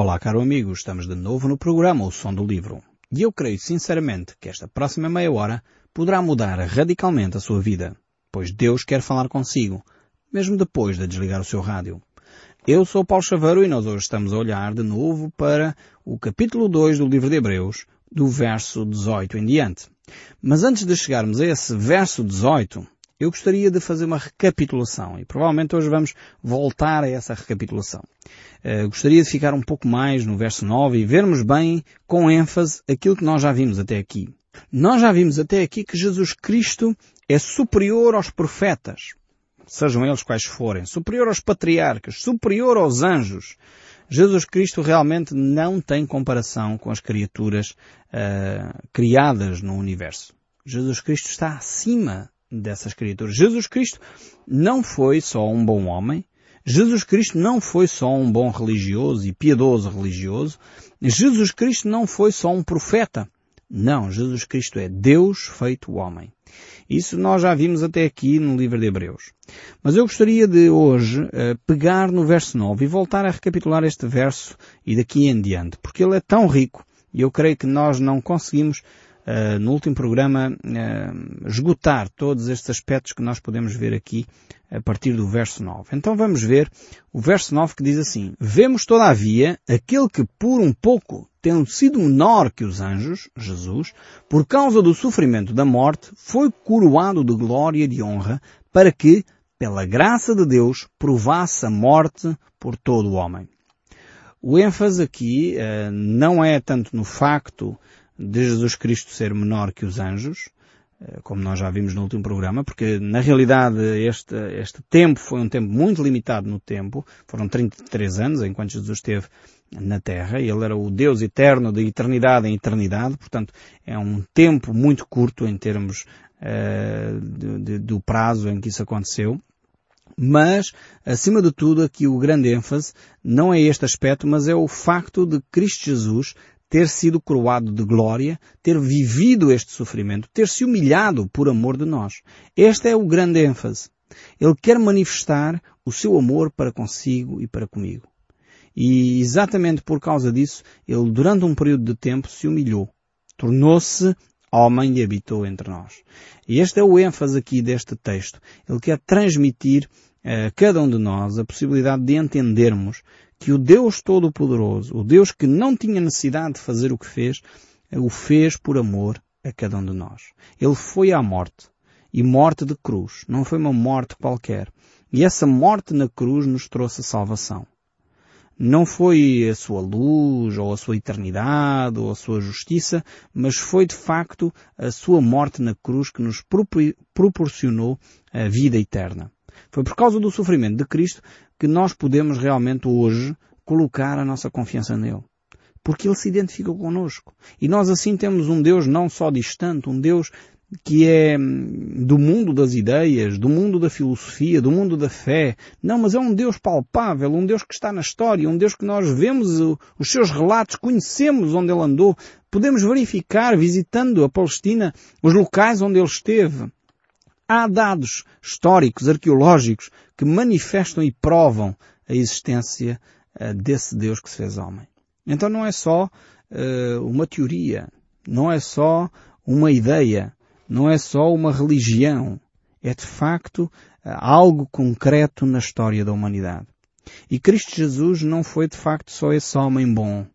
Olá, caro amigo, estamos de novo no programa O Som do Livro. E eu creio sinceramente que esta próxima meia hora poderá mudar radicalmente a sua vida, pois Deus quer falar consigo, mesmo depois de desligar o seu rádio. Eu sou Paulo Chaveiro e nós hoje estamos a olhar de novo para o capítulo 2 do livro de Hebreus, do verso 18 em diante. Mas antes de chegarmos a esse verso 18, eu gostaria de fazer uma recapitulação e provavelmente hoje vamos voltar a essa recapitulação. Uh, gostaria de ficar um pouco mais no verso 9 e vermos bem, com ênfase, aquilo que nós já vimos até aqui. Nós já vimos até aqui que Jesus Cristo é superior aos profetas, sejam eles quais forem, superior aos patriarcas, superior aos anjos. Jesus Cristo realmente não tem comparação com as criaturas uh, criadas no universo. Jesus Cristo está acima dessas criaturas. Jesus Cristo não foi só um bom homem, Jesus Cristo não foi só um bom religioso e piedoso religioso, Jesus Cristo não foi só um profeta. Não, Jesus Cristo é Deus feito homem. Isso nós já vimos até aqui no livro de Hebreus. Mas eu gostaria de hoje uh, pegar no verso 9 e voltar a recapitular este verso e daqui em diante, porque ele é tão rico e eu creio que nós não conseguimos uh, no último programa uh, esgotar todos estes aspectos que nós podemos ver aqui a partir do verso 9. Então vamos ver o verso 9 que diz assim, Vemos todavia aquele que por um pouco, tendo sido menor que os anjos, Jesus, por causa do sofrimento da morte, foi coroado de glória e de honra, para que, pela graça de Deus, provasse a morte por todo o homem. O ênfase aqui uh, não é tanto no facto de Jesus Cristo ser menor que os anjos, eh, como nós já vimos no último programa, porque na realidade este, este tempo foi um tempo muito limitado no tempo, foram 33 anos enquanto Jesus esteve na Terra, ele era o Deus eterno de eternidade em eternidade, portanto é um tempo muito curto em termos uh, de, de, do prazo em que isso aconteceu. Mas, acima de tudo, aqui o grande ênfase não é este aspecto, mas é o facto de Cristo Jesus ter sido coroado de glória, ter vivido este sofrimento, ter se humilhado por amor de nós. Este é o grande ênfase. Ele quer manifestar o seu amor para consigo e para comigo. E exatamente por causa disso, ele durante um período de tempo se humilhou. Tornou-se homem e habitou entre nós. E este é o ênfase aqui deste texto. Ele quer transmitir a cada um de nós a possibilidade de entendermos que o Deus Todo-Poderoso, o Deus que não tinha necessidade de fazer o que fez, o fez por amor a cada um de nós. Ele foi à morte. E morte de cruz. Não foi uma morte qualquer. E essa morte na cruz nos trouxe a salvação. Não foi a sua luz, ou a sua eternidade, ou a sua justiça, mas foi de facto a sua morte na cruz que nos proporcionou a vida eterna. Foi por causa do sofrimento de Cristo que nós podemos realmente hoje colocar a nossa confiança nele. Porque ele se identifica connosco. E nós assim temos um Deus não só distante, um Deus que é hum, do mundo das ideias, do mundo da filosofia, do mundo da fé. Não, mas é um Deus palpável, um Deus que está na história, um Deus que nós vemos os seus relatos, conhecemos onde ele andou, podemos verificar, visitando a Palestina, os locais onde ele esteve. Há dados históricos, arqueológicos, que manifestam e provam a existência uh, desse Deus que se fez homem. Então não é só uh, uma teoria, não é só uma ideia, não é só uma religião. É de facto uh, algo concreto na história da humanidade. E Cristo Jesus não foi de facto só esse homem bom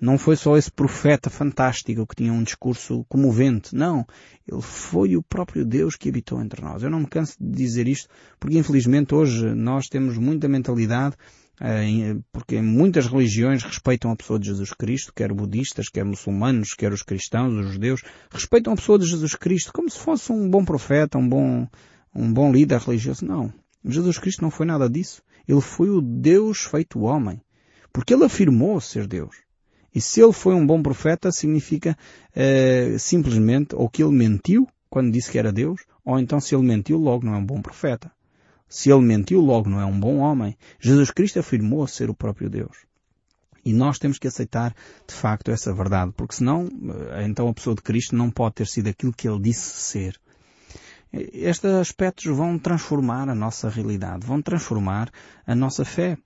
não foi só esse profeta fantástico que tinha um discurso comovente. Não. Ele foi o próprio Deus que habitou entre nós. Eu não me canso de dizer isto porque infelizmente hoje nós temos muita mentalidade eh, porque muitas religiões respeitam a pessoa de Jesus Cristo, quer budistas, quer muçulmanos, quer os cristãos, os judeus, respeitam a pessoa de Jesus Cristo como se fosse um bom profeta, um bom, um bom líder religioso. Não. Jesus Cristo não foi nada disso. Ele foi o Deus feito homem. Porque ele afirmou ser Deus. E se ele foi um bom profeta, significa uh, simplesmente ou que ele mentiu quando disse que era Deus, ou então se ele mentiu, logo não é um bom profeta. Se ele mentiu, logo não é um bom homem. Jesus Cristo afirmou ser o próprio Deus. E nós temos que aceitar, de facto, essa verdade, porque senão, eh, então a pessoa de Cristo não pode ter sido aquilo que ele disse ser. Estes aspectos vão transformar a nossa realidade, vão transformar a nossa fé.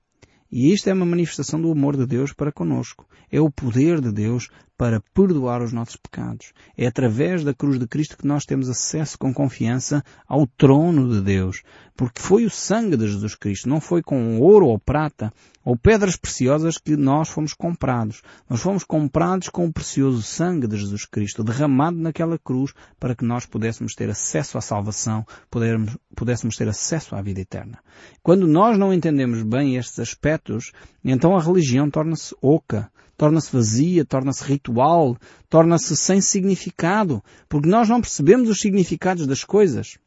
E isto é uma manifestação do amor de Deus para conosco. É o poder de Deus para perdoar os nossos pecados. É através da cruz de Cristo que nós temos acesso com confiança ao trono de Deus. Porque foi o sangue de Jesus Cristo, não foi com ouro ou prata ou pedras preciosas que nós fomos comprados. Nós fomos comprados com o precioso sangue de Jesus Cristo, derramado naquela cruz para que nós pudéssemos ter acesso à salvação, pudéssemos ter acesso à vida eterna. Quando nós não entendemos bem estes aspectos, então a religião torna-se oca, torna-se vazia, torna-se ritual, torna-se sem significado, porque nós não percebemos os significados das coisas.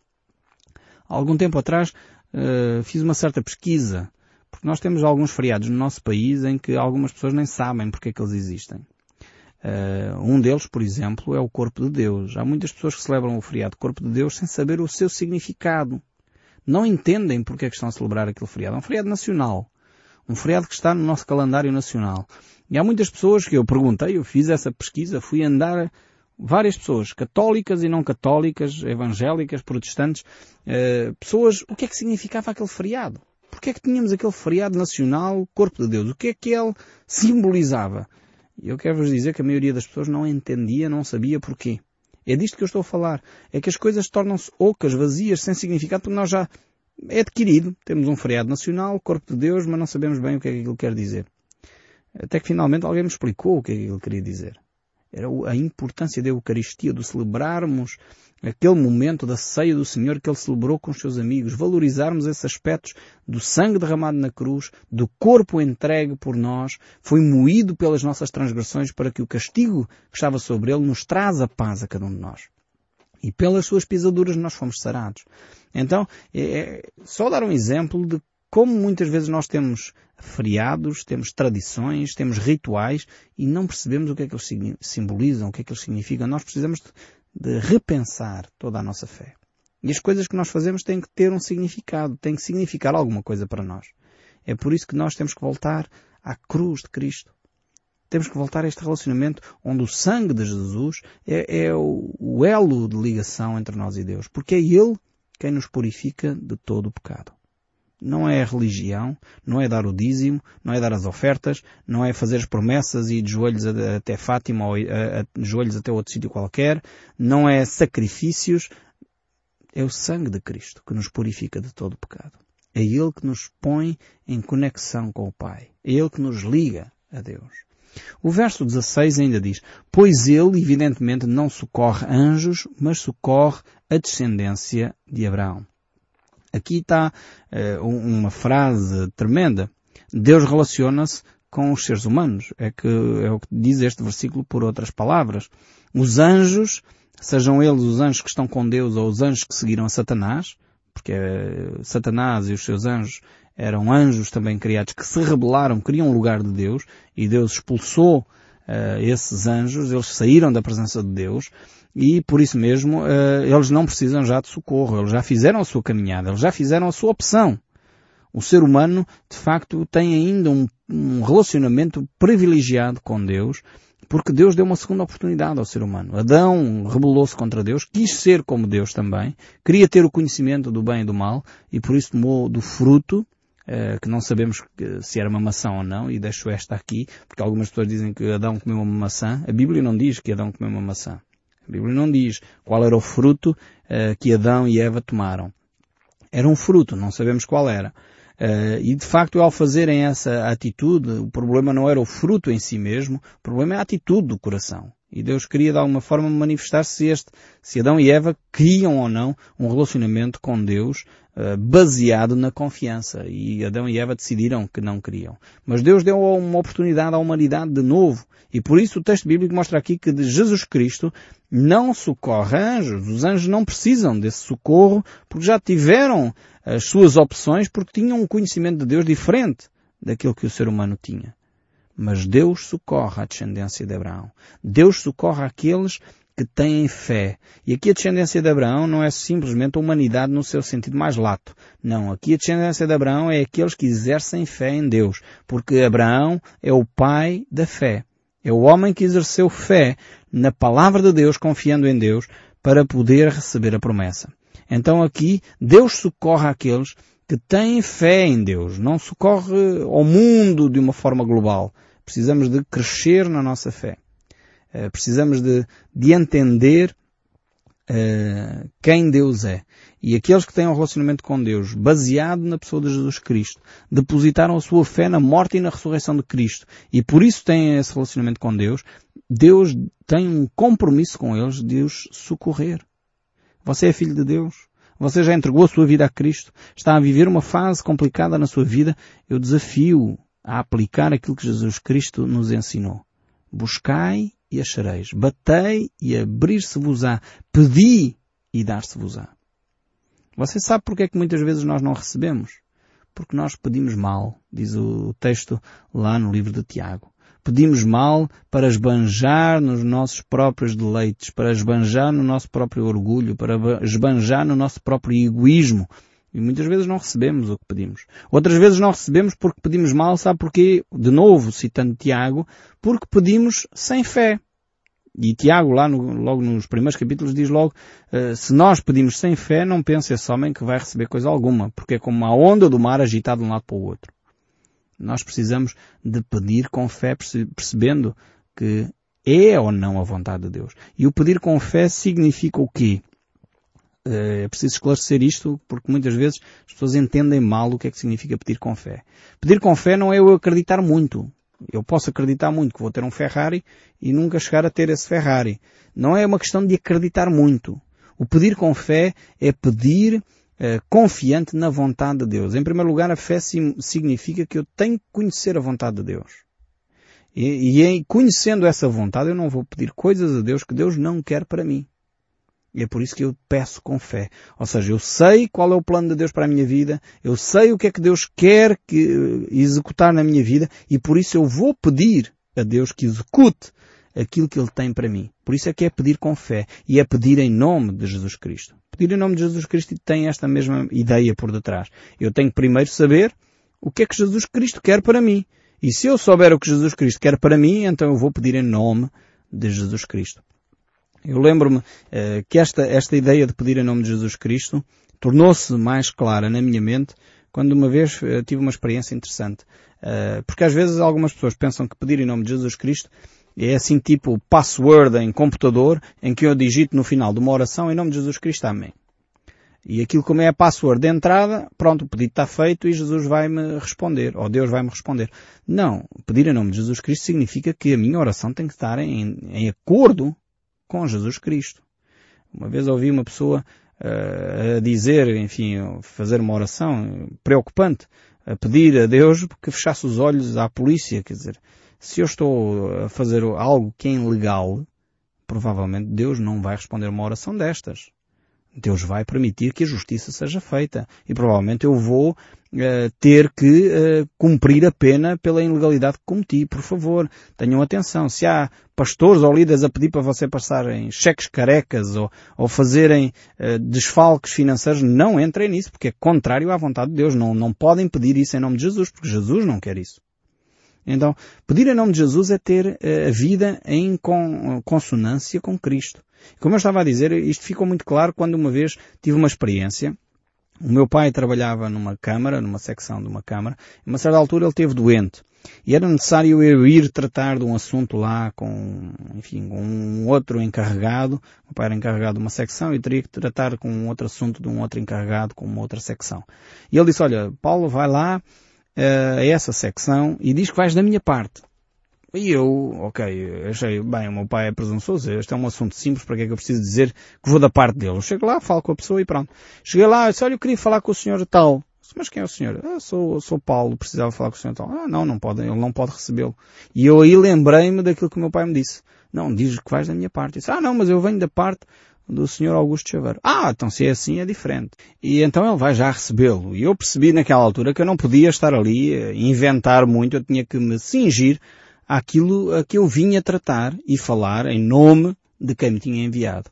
Há algum tempo atrás uh, fiz uma certa pesquisa, porque nós temos alguns feriados no nosso país em que algumas pessoas nem sabem porque é que eles existem. Uh, um deles, por exemplo, é o Corpo de Deus. Há muitas pessoas que celebram o feriado Corpo de Deus sem saber o seu significado. Não entendem porque é que estão a celebrar aquele feriado. É um feriado nacional. Um feriado que está no nosso calendário nacional. E há muitas pessoas que eu perguntei, eu fiz essa pesquisa, fui andar várias pessoas, católicas e não católicas, evangélicas, protestantes, uh, pessoas, o que é que significava aquele feriado? Porquê é que tínhamos aquele feriado nacional, Corpo de Deus? O que é que ele simbolizava? E eu quero vos dizer que a maioria das pessoas não entendia, não sabia porquê. É disto que eu estou a falar. É que as coisas tornam-se ocas, vazias, sem significado, porque nós já é adquirido. Temos um feriado nacional, Corpo de Deus, mas não sabemos bem o que é que aquilo quer dizer. Até que finalmente alguém me explicou o que é que ele queria dizer. Era a importância da Eucaristia, de celebrarmos aquele momento da ceia do Senhor que ele celebrou com os seus amigos, valorizarmos esses aspectos do sangue derramado na cruz, do corpo entregue por nós, foi moído pelas nossas transgressões para que o castigo que estava sobre ele nos traz a paz a cada um de nós. E pelas suas pisaduras nós fomos sarados. Então, é, é só dar um exemplo de como muitas vezes nós temos feriados, temos tradições, temos rituais e não percebemos o que é que eles simbolizam, o que é que eles significam. Nós precisamos de, repensar toda a nossa fé. E as coisas que nós fazemos têm que ter um significado, têm que significar alguma coisa para nós. É por isso que nós temos que voltar à cruz de Cristo. Temos que voltar a este relacionamento onde o sangue de Jesus é, é o, o elo de ligação entre nós e Deus. Porque é Ele quem nos purifica de todo o pecado não é religião, não é dar o dízimo, não é dar as ofertas, não é fazer as promessas e de joelhos até Fátima ou de joelhos até outro sítio qualquer, não é sacrifícios, é o sangue de Cristo que nos purifica de todo o pecado. É Ele que nos põe em conexão com o Pai. É Ele que nos liga a Deus. O verso 16 ainda diz, pois ele, evidentemente, não socorre anjos, mas socorre a descendência de Abraão. Aqui está uh, uma frase tremenda. Deus relaciona-se com os seres humanos. É, que, é o que diz este versículo por outras palavras. Os anjos, sejam eles os anjos que estão com Deus ou os anjos que seguiram a Satanás, porque uh, Satanás e os seus anjos eram anjos também criados que se rebelaram, queriam o lugar de Deus, e Deus expulsou uh, esses anjos, eles saíram da presença de Deus, e por isso mesmo uh, eles não precisam já de socorro, eles já fizeram a sua caminhada, eles já fizeram a sua opção. O ser humano, de facto, tem ainda um, um relacionamento privilegiado com Deus, porque Deus deu uma segunda oportunidade ao ser humano. Adão rebelou-se contra Deus, quis ser como Deus também, queria ter o conhecimento do bem e do mal, e por isso tomou do fruto, Uh, que não sabemos que, se era uma maçã ou não, e deixo esta aqui, porque algumas pessoas dizem que Adão comeu uma maçã. A Bíblia não diz que Adão comeu uma maçã. A Bíblia não diz qual era o fruto uh, que Adão e Eva tomaram. Era um fruto, não sabemos qual era. Uh, e de facto, ao fazerem essa atitude, o problema não era o fruto em si mesmo, o problema é a atitude do coração. E Deus queria de alguma forma manifestar se este, se Adão e Eva queriam ou não um relacionamento com Deus uh, baseado na confiança. E Adão e Eva decidiram que não queriam. Mas Deus deu uma oportunidade à humanidade de novo. E por isso o texto bíblico mostra aqui que Jesus Cristo não socorre anjos. Os anjos não precisam desse socorro porque já tiveram as suas opções porque tinham um conhecimento de Deus diferente daquilo que o ser humano tinha. Mas Deus socorre a descendência de Abraão. Deus socorre aqueles que têm fé. E aqui a descendência de Abraão não é simplesmente a humanidade no seu sentido mais lato. Não, aqui a descendência de Abraão é aqueles que exercem fé em Deus. Porque Abraão é o pai da fé. É o homem que exerceu fé na palavra de Deus, confiando em Deus, para poder receber a promessa. Então aqui, Deus socorre aqueles que tem fé em Deus, não socorre ao mundo de uma forma global. Precisamos de crescer na nossa fé. Uh, precisamos de, de entender uh, quem Deus é. E aqueles que têm um relacionamento com Deus baseado na pessoa de Jesus Cristo, depositaram a sua fé na morte e na ressurreição de Cristo, e por isso têm esse relacionamento com Deus, Deus tem um compromisso com eles de os socorrer. Você é filho de Deus. Você já entregou a sua vida a Cristo. Está a viver uma fase complicada na sua vida. Eu desafio a aplicar aquilo que Jesus Cristo nos ensinou. Buscai e achareis. Batei e abrir-se-vos-á. Pedi e dar-se-vos-á. Você sabe porque é que muitas vezes nós não recebemos? Porque nós pedimos mal, diz o texto lá no livro de Tiago. Pedimos mal para esbanjar nos nossos próprios deleites, para esbanjar no nosso próprio orgulho, para esbanjar no nosso próprio egoísmo. E muitas vezes não recebemos o que pedimos. Outras vezes não recebemos porque pedimos mal, sabe porquê? De novo, citando Tiago, porque pedimos sem fé. E Tiago, lá no, logo nos primeiros capítulos, diz logo, uh, se nós pedimos sem fé, não pense esse homem que vai receber coisa alguma, porque é como uma onda do mar agitada de um lado para o outro. Nós precisamos de pedir com fé, percebendo que é ou não a vontade de Deus. E o pedir com fé significa o quê? Eh, é preciso esclarecer isto porque muitas vezes as pessoas entendem mal o que é que significa pedir com fé. Pedir com fé não é eu acreditar muito. Eu posso acreditar muito que vou ter um Ferrari e nunca chegar a ter esse Ferrari. Não é uma questão de acreditar muito. O pedir com fé é pedir eh, confiante na vontade de Deus. Em primeiro lugar, a fé significa que eu tenho que conhecer a vontade de Deus. E, e em conhecendo essa vontade, eu não vou pedir coisas a Deus que Deus não quer para mim. E é por isso que eu peço com fé. Ou seja, eu sei qual é o plano de Deus para a minha vida, eu sei o que é que Deus quer que, executar na minha vida e por isso eu vou pedir a Deus que execute aquilo que Ele tem para mim. Por isso é que é pedir com fé e é pedir em nome de Jesus Cristo. Pedir em nome de Jesus Cristo tem esta mesma ideia por detrás. Eu tenho que primeiro saber o que é que Jesus Cristo quer para mim. E se eu souber o que Jesus Cristo quer para mim, então eu vou pedir em nome de Jesus Cristo. Eu lembro-me uh, que esta, esta ideia de pedir em nome de Jesus Cristo tornou-se mais clara na minha mente quando uma vez uh, tive uma experiência interessante. Uh, porque às vezes algumas pessoas pensam que pedir em nome de Jesus Cristo é assim tipo password em computador em que eu digito no final de uma oração em nome de Jesus Cristo. Amém. E aquilo como é a password de entrada, pronto, o pedido está feito e Jesus vai-me responder, ou Deus vai-me responder. Não, pedir em nome de Jesus Cristo significa que a minha oração tem que estar em, em acordo com Jesus Cristo. Uma vez ouvi uma pessoa uh, a dizer, enfim, fazer uma oração preocupante, a pedir a Deus que fechasse os olhos à polícia, quer dizer, se eu estou a fazer algo que é ilegal, provavelmente Deus não vai responder uma oração destas. Deus vai permitir que a justiça seja feita. E provavelmente eu vou uh, ter que uh, cumprir a pena pela ilegalidade que cometi. Por favor, tenham atenção. Se há pastores ou líderes a pedir para você passarem cheques carecas ou, ou fazerem uh, desfalques financeiros, não entrem nisso, porque é contrário à vontade de Deus. Não, não podem pedir isso em nome de Jesus, porque Jesus não quer isso. Então, pedir em nome de Jesus é ter a vida em consonância com Cristo. Como eu estava a dizer, isto ficou muito claro quando uma vez tive uma experiência. O meu pai trabalhava numa câmara, numa secção de uma câmara, e uma certa altura ele esteve doente. E era necessário eu ir tratar de um assunto lá com, enfim, com um outro encarregado. O meu pai era encarregado de uma secção e teria que tratar com um outro assunto de um outro encarregado com uma outra secção. E ele disse, olha, Paulo, vai lá uh, a essa secção e diz que vais da minha parte. E eu, ok, achei, bem, o meu pai é presunçoso, este é um assunto simples, para que é que eu preciso dizer que vou da parte dele? Eu chego lá, falo com a pessoa e pronto. Cheguei lá, disse, olha, eu queria falar com o senhor tal. Mas quem é o senhor? Ah, sou, sou Paulo, precisava falar com o senhor tal. Ah, não, não pode, ele não pode recebê-lo. E eu aí lembrei-me daquilo que o meu pai me disse. Não, diz que vais da minha parte. disse, ah, não, mas eu venho da parte do senhor Augusto Chaveiro. Ah, então se é assim é diferente. E então ele vai já recebê-lo. E eu percebi naquela altura que eu não podia estar ali, a inventar muito, eu tinha que me cingir àquilo a que eu vinha tratar e falar em nome de quem me tinha enviado.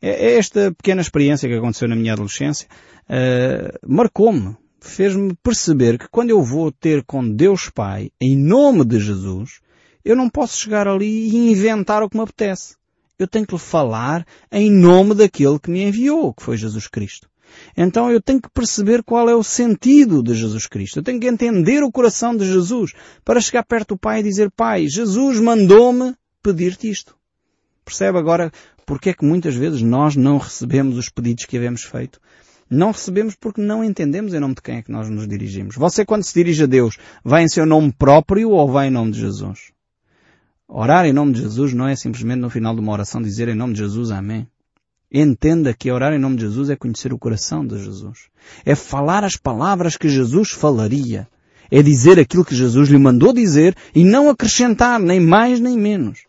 É, é esta pequena experiência que aconteceu na minha adolescência uh, marcou-me, fez-me perceber que quando eu vou ter com Deus Pai, em nome de Jesus, eu não posso chegar ali e inventar o que me apetece. Eu tenho que lhe falar em nome daquele que me enviou, que foi Jesus Cristo. Então eu tenho que perceber qual é o sentido de Jesus Cristo. Eu tenho que entender o coração de Jesus para chegar perto do Pai e dizer, Pai, Jesus mandou-me pedir-te isto. Percebe agora porque é que muitas vezes nós não recebemos os pedidos que havemos feito? Não recebemos porque não entendemos em nome de quem é que nós nos dirigimos. Você quando se dirige a Deus, vai em seu nome próprio ou vai em nome de Jesus? Orar em nome de Jesus não é simplesmente no final de uma oração dizer em nome de Jesus Amém. Entenda que orar em nome de Jesus é conhecer o coração de Jesus. É falar as palavras que Jesus falaria. É dizer aquilo que Jesus lhe mandou dizer e não acrescentar nem mais nem menos.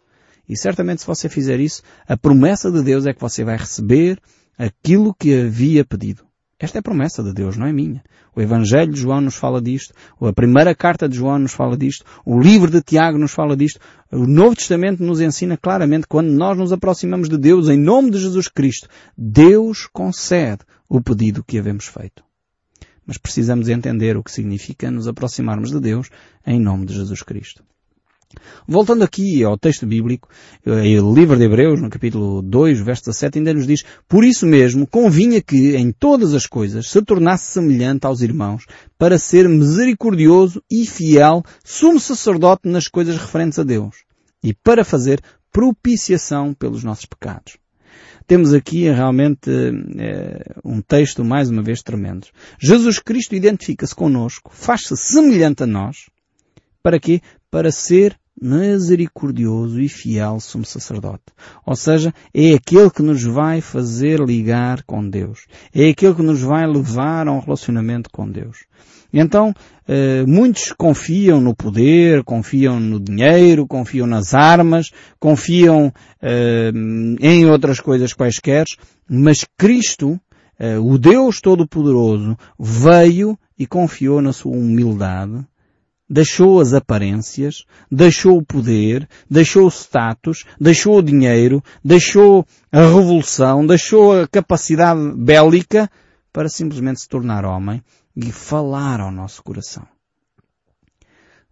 E certamente se você fizer isso, a promessa de Deus é que você vai receber aquilo que havia pedido. Esta é a promessa de Deus, não é minha. O Evangelho de João nos fala disto, a primeira carta de João nos fala disto, o livro de Tiago nos fala disto, o Novo Testamento nos ensina claramente quando nós nos aproximamos de Deus em nome de Jesus Cristo, Deus concede o pedido que havemos feito. Mas precisamos entender o que significa nos aproximarmos de Deus em nome de Jesus Cristo. Voltando aqui ao texto bíblico, eh, o livro de Hebreus, no capítulo 2, verso 17, ainda nos diz, Por isso mesmo convinha que, em todas as coisas, se tornasse semelhante aos irmãos, para ser misericordioso e fiel, sumo sacerdote nas coisas referentes a Deus, e para fazer propiciação pelos nossos pecados. Temos aqui realmente é, um texto, mais uma vez, tremendo. Jesus Cristo identifica-se conosco, faz-se semelhante a nós, para quê? Para ser misericordioso e fiel sumo sacerdote. Ou seja, é aquele que nos vai fazer ligar com Deus. É aquele que nos vai levar a um relacionamento com Deus. Então, eh, muitos confiam no poder, confiam no dinheiro, confiam nas armas, confiam eh, em outras coisas quaisquer, mas Cristo, eh, o Deus Todo-Poderoso, veio e confiou na sua humildade, deixou as aparências, deixou o poder, deixou o status, deixou o dinheiro, deixou a revolução, deixou a capacidade bélica para simplesmente se tornar homem e falar ao nosso coração.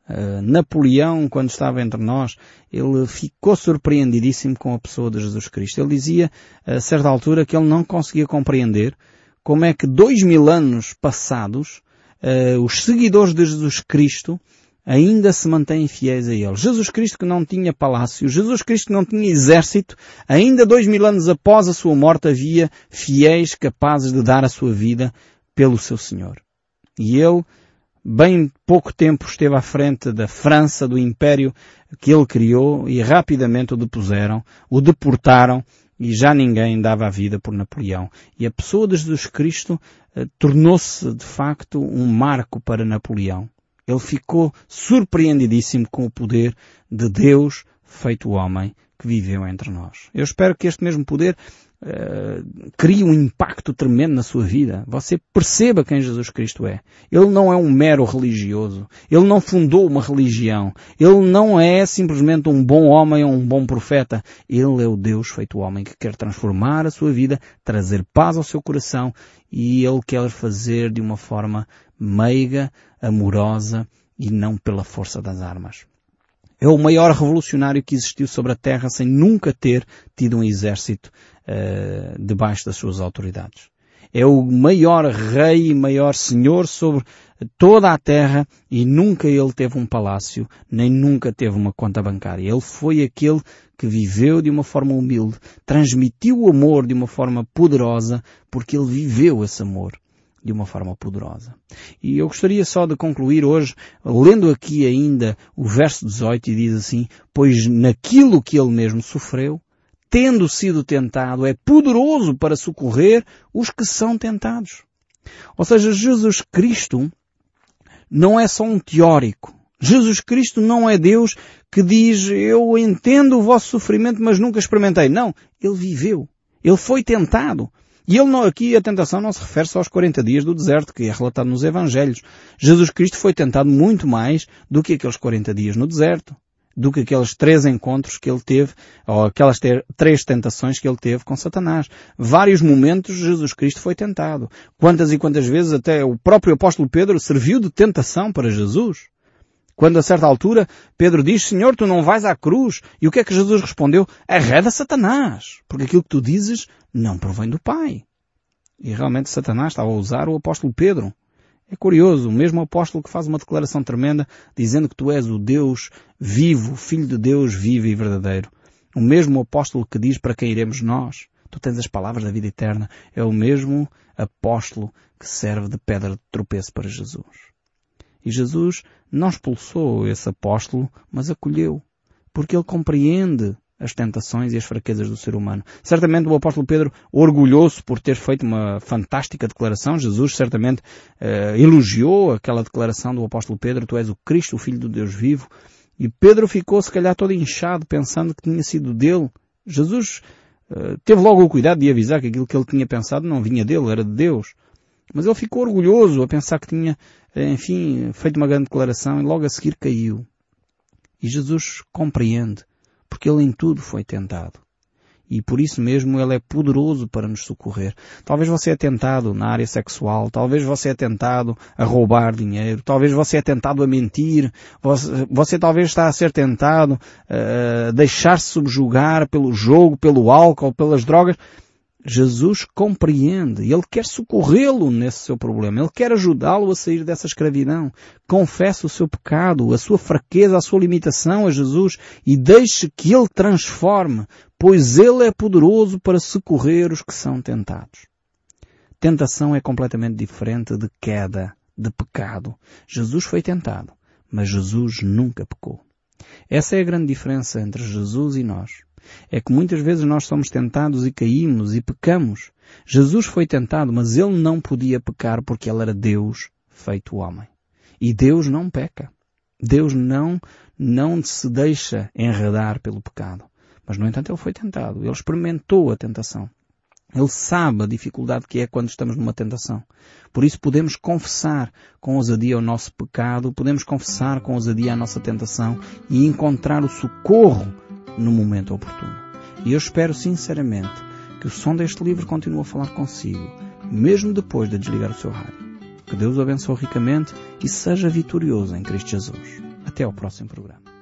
Uh, Napoleão, quando estava entre nós, ele ficou surpreendidíssimo com a pessoa de Jesus Cristo. Ele dizia, a certa altura, que ele não conseguia compreender como é que dois mil anos passados uh, os seguidores de Jesus Cristo ainda se mantêm fiéis a Ele. Jesus Cristo que não tinha palácio, Jesus Cristo que não tinha exército, ainda dois mil anos após a sua morte havia fiéis capazes de dar a sua vida pelo seu Senhor. E Ele, bem pouco tempo esteve à frente da França, do Império que Ele criou e rapidamente o depuseram, o deportaram e já ninguém dava a vida por Napoleão. E a pessoa de Jesus Cristo eh, tornou-se de facto um marco para Napoleão. Ele ficou surpreendidíssimo com o poder de Deus feito homem que viveu entre nós. Eu espero que este mesmo poder uh, crie um impacto tremendo na sua vida. Você perceba quem Jesus Cristo é. Ele não é um mero religioso. Ele não fundou uma religião. Ele não é simplesmente um bom homem ou um bom profeta. Ele é o Deus feito homem que quer transformar a sua vida, trazer paz ao seu coração e ele quer fazer de uma forma meiga, amorosa e não pela força das armas. É o maior revolucionário que existiu sobre a Terra sem nunca ter tido um exército uh, debaixo das suas autoridades. É o maior rei e maior senhor sobre toda a terra e nunca ele teve um palácio, nem nunca teve uma conta bancária. Ele foi aquele que viveu de uma forma humilde, transmitiu o amor de uma forma poderosa, porque ele viveu esse amor de uma forma poderosa. E eu gostaria só de concluir hoje, lendo aqui ainda o verso 18 e diz assim, pois naquilo que ele mesmo sofreu, tendo sido tentado, é poderoso para socorrer os que são tentados. Ou seja, Jesus Cristo não é só um teórico. Jesus Cristo não é Deus que diz, eu entendo o vosso sofrimento, mas nunca experimentei. Não. Ele viveu. Ele foi tentado. E ele não, aqui a tentação não se refere só aos 40 dias do deserto, que é relatado nos Evangelhos. Jesus Cristo foi tentado muito mais do que aqueles 40 dias no deserto, do que aqueles três encontros que ele teve, ou aquelas três tentações que ele teve com Satanás. Vários momentos Jesus Cristo foi tentado. Quantas e quantas vezes até o próprio apóstolo Pedro serviu de tentação para Jesus. Quando a certa altura Pedro diz, Senhor, tu não vais à cruz. E o que é que Jesus respondeu? Arreda Satanás. Porque aquilo que tu dizes não provém do Pai. E realmente Satanás estava a usar o apóstolo Pedro. É curioso, o mesmo apóstolo que faz uma declaração tremenda dizendo que tu és o Deus vivo, Filho de Deus vivo e verdadeiro. O mesmo apóstolo que diz para quem iremos nós. Tu tens as palavras da vida eterna. É o mesmo apóstolo que serve de pedra de tropeço para Jesus. E Jesus não expulsou esse apóstolo, mas acolheu. Porque ele compreende as tentações e as fraquezas do ser humano. Certamente o apóstolo Pedro orgulhou-se por ter feito uma fantástica declaração. Jesus certamente uh, elogiou aquela declaração do apóstolo Pedro, tu és o Cristo, o Filho do Deus vivo. E Pedro ficou se calhar todo inchado pensando que tinha sido dele. Jesus uh, teve logo o cuidado de avisar que aquilo que ele tinha pensado não vinha dele, era de Deus. Mas ele ficou orgulhoso a pensar que tinha, eh, enfim, feito uma grande declaração e logo a seguir caiu. E Jesus compreende porque Ele em tudo foi tentado. E por isso mesmo Ele é poderoso para nos socorrer. Talvez você é tentado na área sexual, talvez você é tentado a roubar dinheiro, talvez você é tentado a mentir, você, você talvez está a ser tentado a deixar-se subjugar pelo jogo, pelo álcool, pelas drogas. Jesus compreende Ele quer socorrê-lo nesse seu problema. Ele quer ajudá-lo a sair dessa escravidão. Confesse o seu pecado, a sua fraqueza, a sua limitação a Jesus e deixe que Ele transforme, pois Ele é poderoso para socorrer os que são tentados. Tentação é completamente diferente de queda, de pecado. Jesus foi tentado, mas Jesus nunca pecou. Essa é a grande diferença entre Jesus e nós é que muitas vezes nós somos tentados e caímos e pecamos. Jesus foi tentado, mas ele não podia pecar porque ele era Deus feito homem. E Deus não peca. Deus não, não se deixa enredar pelo pecado. Mas no entanto ele foi tentado. Ele experimentou a tentação. Ele sabe a dificuldade que é quando estamos numa tentação. Por isso podemos confessar com ousadia o nosso pecado, podemos confessar com ousadia a nossa tentação e encontrar o socorro no momento oportuno. E eu espero sinceramente que o som deste livro continue a falar consigo, mesmo depois de desligar o seu rádio. Que Deus o abençoe ricamente e seja vitorioso em Cristo Jesus. Até ao próximo programa.